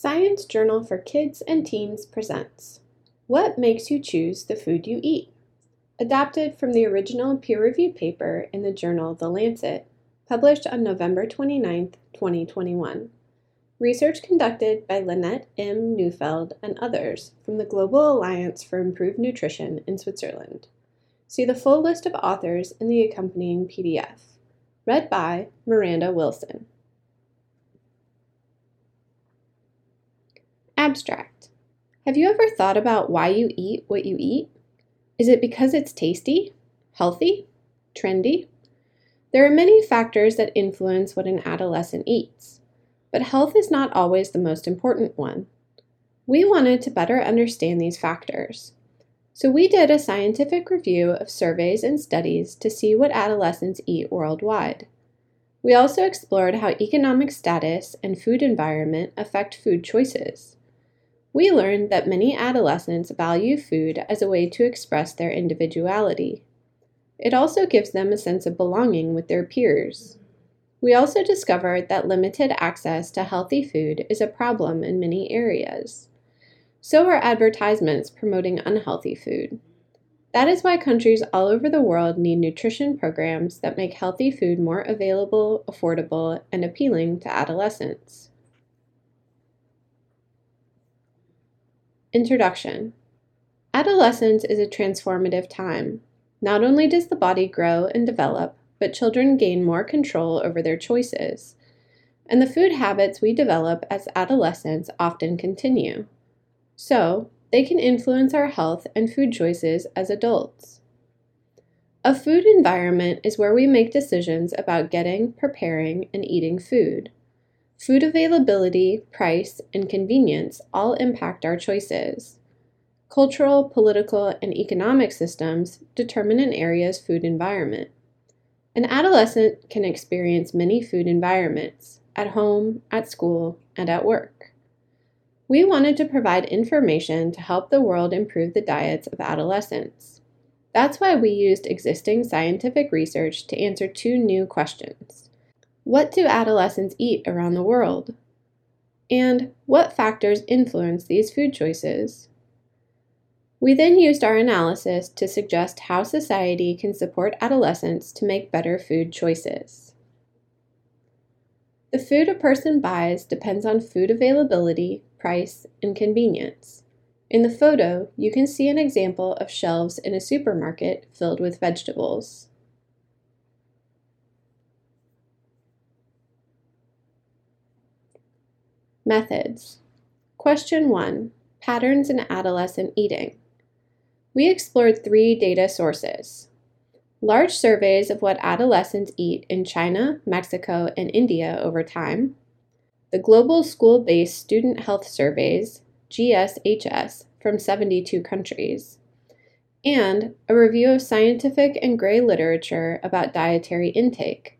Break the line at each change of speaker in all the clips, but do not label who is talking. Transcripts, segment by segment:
Science Journal for Kids and Teens presents What Makes You Choose the Food You Eat? Adapted from the original peer reviewed paper in the journal The Lancet, published on November 29, 2021. Research conducted by Lynette M. Neufeld and others from the Global Alliance for Improved Nutrition in Switzerland. See the full list of authors in the accompanying PDF. Read by Miranda Wilson. Abstract. Have you ever thought about why you eat what you eat? Is it because it's tasty? Healthy? Trendy? There are many factors that influence what an adolescent eats, but health is not always the most important one. We wanted to better understand these factors. So we did a scientific review of surveys and studies to see what adolescents eat worldwide. We also explored how economic status and food environment affect food choices. We learned that many adolescents value food as a way to express their individuality. It also gives them a sense of belonging with their peers. We also discovered that limited access to healthy food is a problem in many areas. So are advertisements promoting unhealthy food. That is why countries all over the world need nutrition programs that make healthy food more available, affordable, and appealing to adolescents. Introduction Adolescence is a transformative time. Not only does the body grow and develop, but children gain more control over their choices. And the food habits we develop as adolescents often continue. So, they can influence our health and food choices as adults. A food environment is where we make decisions about getting, preparing, and eating food. Food availability, price, and convenience all impact our choices. Cultural, political, and economic systems determine an area's food environment. An adolescent can experience many food environments at home, at school, and at work. We wanted to provide information to help the world improve the diets of adolescents. That's why we used existing scientific research to answer two new questions. What do adolescents eat around the world? And what factors influence these food choices? We then used our analysis to suggest how society can support adolescents to make better food choices. The food a person buys depends on food availability, price, and convenience. In the photo, you can see an example of shelves in a supermarket filled with vegetables. Methods. Question 1 Patterns in Adolescent Eating. We explored three data sources large surveys of what adolescents eat in China, Mexico, and India over time, the Global School Based Student Health Surveys, GSHS, from 72 countries, and a review of scientific and gray literature about dietary intake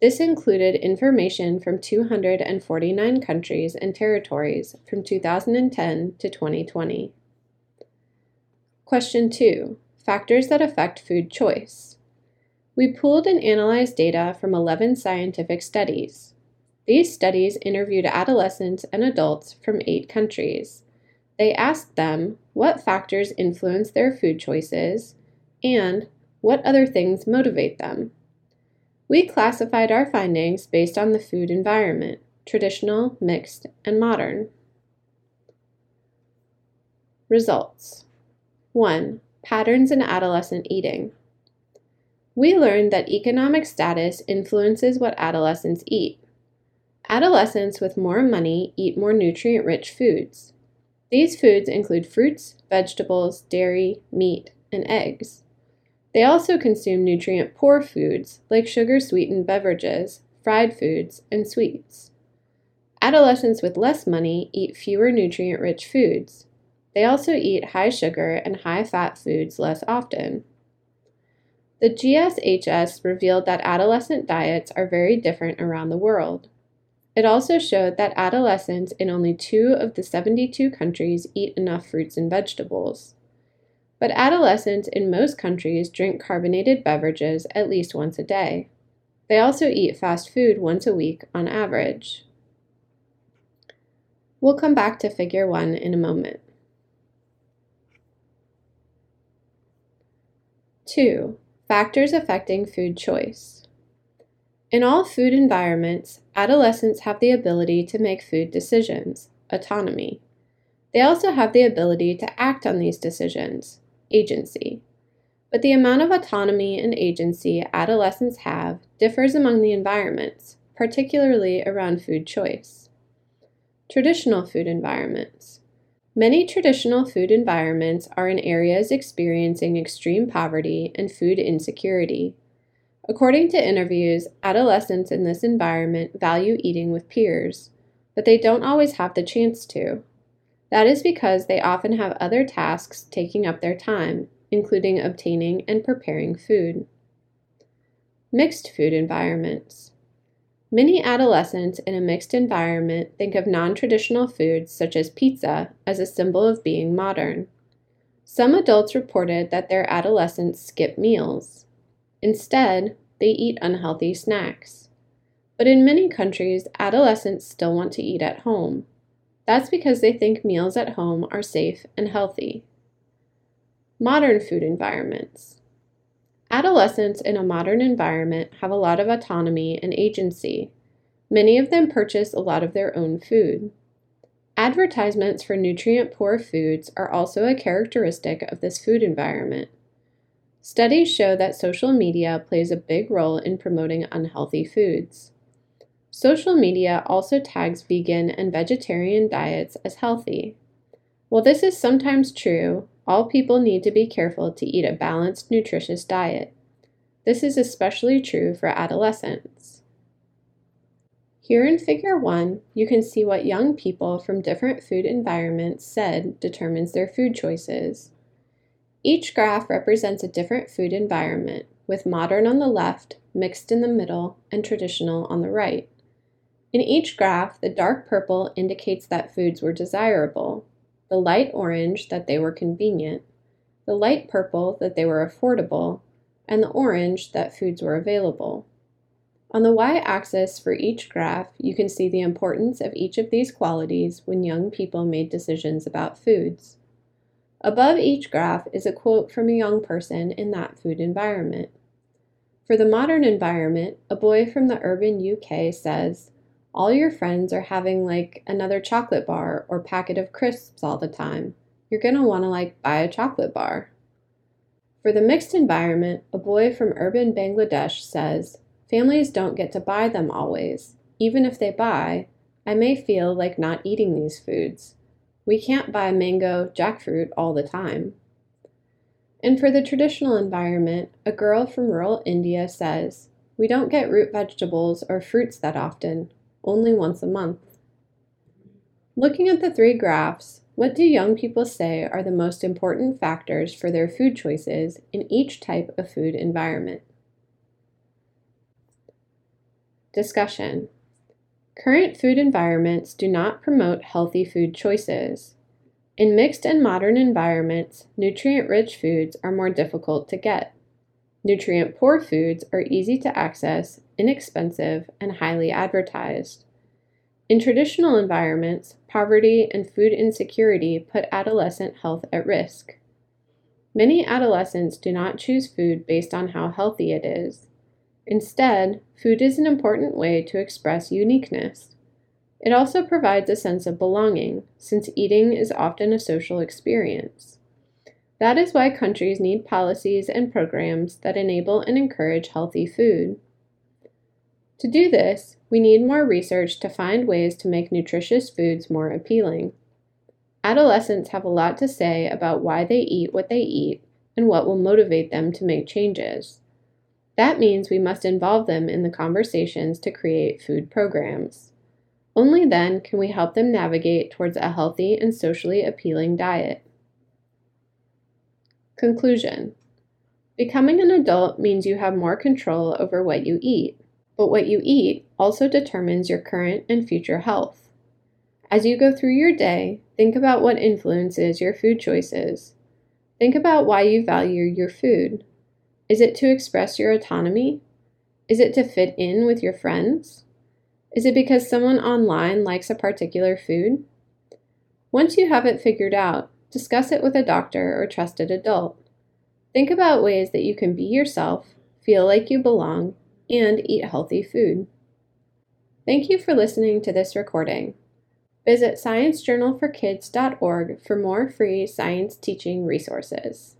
this included information from 249 countries and territories from 2010 to 2020. Question 2 Factors that affect food choice. We pooled and analyzed data from 11 scientific studies. These studies interviewed adolescents and adults from eight countries. They asked them what factors influence their food choices and what other things motivate them. We classified our findings based on the food environment traditional, mixed, and modern. Results 1. Patterns in adolescent eating. We learned that economic status influences what adolescents eat. Adolescents with more money eat more nutrient rich foods. These foods include fruits, vegetables, dairy, meat, and eggs. They also consume nutrient poor foods like sugar sweetened beverages, fried foods, and sweets. Adolescents with less money eat fewer nutrient rich foods. They also eat high sugar and high fat foods less often. The GSHS revealed that adolescent diets are very different around the world. It also showed that adolescents in only two of the 72 countries eat enough fruits and vegetables but adolescents in most countries drink carbonated beverages at least once a day. They also eat fast food once a week on average. We'll come back to figure 1 in a moment. 2. Factors affecting food choice. In all food environments, adolescents have the ability to make food decisions, autonomy. They also have the ability to act on these decisions, agency. But the amount of autonomy and agency adolescents have differs among the environments, particularly around food choice. Traditional food environments. Many traditional food environments are in areas experiencing extreme poverty and food insecurity. According to interviews, adolescents in this environment value eating with peers, but they don't always have the chance to. That is because they often have other tasks taking up their time, including obtaining and preparing food. Mixed food environments. Many adolescents in a mixed environment think of non traditional foods such as pizza as a symbol of being modern. Some adults reported that their adolescents skip meals. Instead, they eat unhealthy snacks. But in many countries, adolescents still want to eat at home. That's because they think meals at home are safe and healthy. Modern food environments. Adolescents in a modern environment have a lot of autonomy and agency. Many of them purchase a lot of their own food. Advertisements for nutrient poor foods are also a characteristic of this food environment. Studies show that social media plays a big role in promoting unhealthy foods. Social media also tags vegan and vegetarian diets as healthy. While this is sometimes true, all people need to be careful to eat a balanced, nutritious diet. This is especially true for adolescents. Here in Figure 1, you can see what young people from different food environments said determines their food choices. Each graph represents a different food environment, with modern on the left, mixed in the middle, and traditional on the right. In each graph, the dark purple indicates that foods were desirable, the light orange that they were convenient, the light purple that they were affordable, and the orange that foods were available. On the y-axis for each graph, you can see the importance of each of these qualities when young people made decisions about foods. Above each graph is a quote from a young person in that food environment. For the modern environment, a boy from the urban UK says, all your friends are having like another chocolate bar or packet of crisps all the time. You're going to want to like buy a chocolate bar. For the mixed environment, a boy from urban Bangladesh says, Families don't get to buy them always. Even if they buy, I may feel like not eating these foods. We can't buy mango, jackfruit all the time. And for the traditional environment, a girl from rural India says, We don't get root vegetables or fruits that often only once a month. Looking at the three graphs, what do young people say are the most important factors for their food choices in each type of food environment? Discussion Current food environments do not promote healthy food choices. In mixed and modern environments, nutrient rich foods are more difficult to get. Nutrient poor foods are easy to access, inexpensive, and highly advertised. In traditional environments, poverty and food insecurity put adolescent health at risk. Many adolescents do not choose food based on how healthy it is. Instead, food is an important way to express uniqueness. It also provides a sense of belonging, since eating is often a social experience. That is why countries need policies and programs that enable and encourage healthy food. To do this, we need more research to find ways to make nutritious foods more appealing. Adolescents have a lot to say about why they eat what they eat and what will motivate them to make changes. That means we must involve them in the conversations to create food programs. Only then can we help them navigate towards a healthy and socially appealing diet. Conclusion Becoming an adult means you have more control over what you eat, but what you eat also determines your current and future health. As you go through your day, think about what influences your food choices. Think about why you value your food. Is it to express your autonomy? Is it to fit in with your friends? Is it because someone online likes a particular food? Once you have it figured out, discuss it with a doctor or trusted adult. Think about ways that you can be yourself, feel like you belong, and eat healthy food. Thank you for listening to this recording. Visit sciencejournalforkids.org for more free science teaching resources.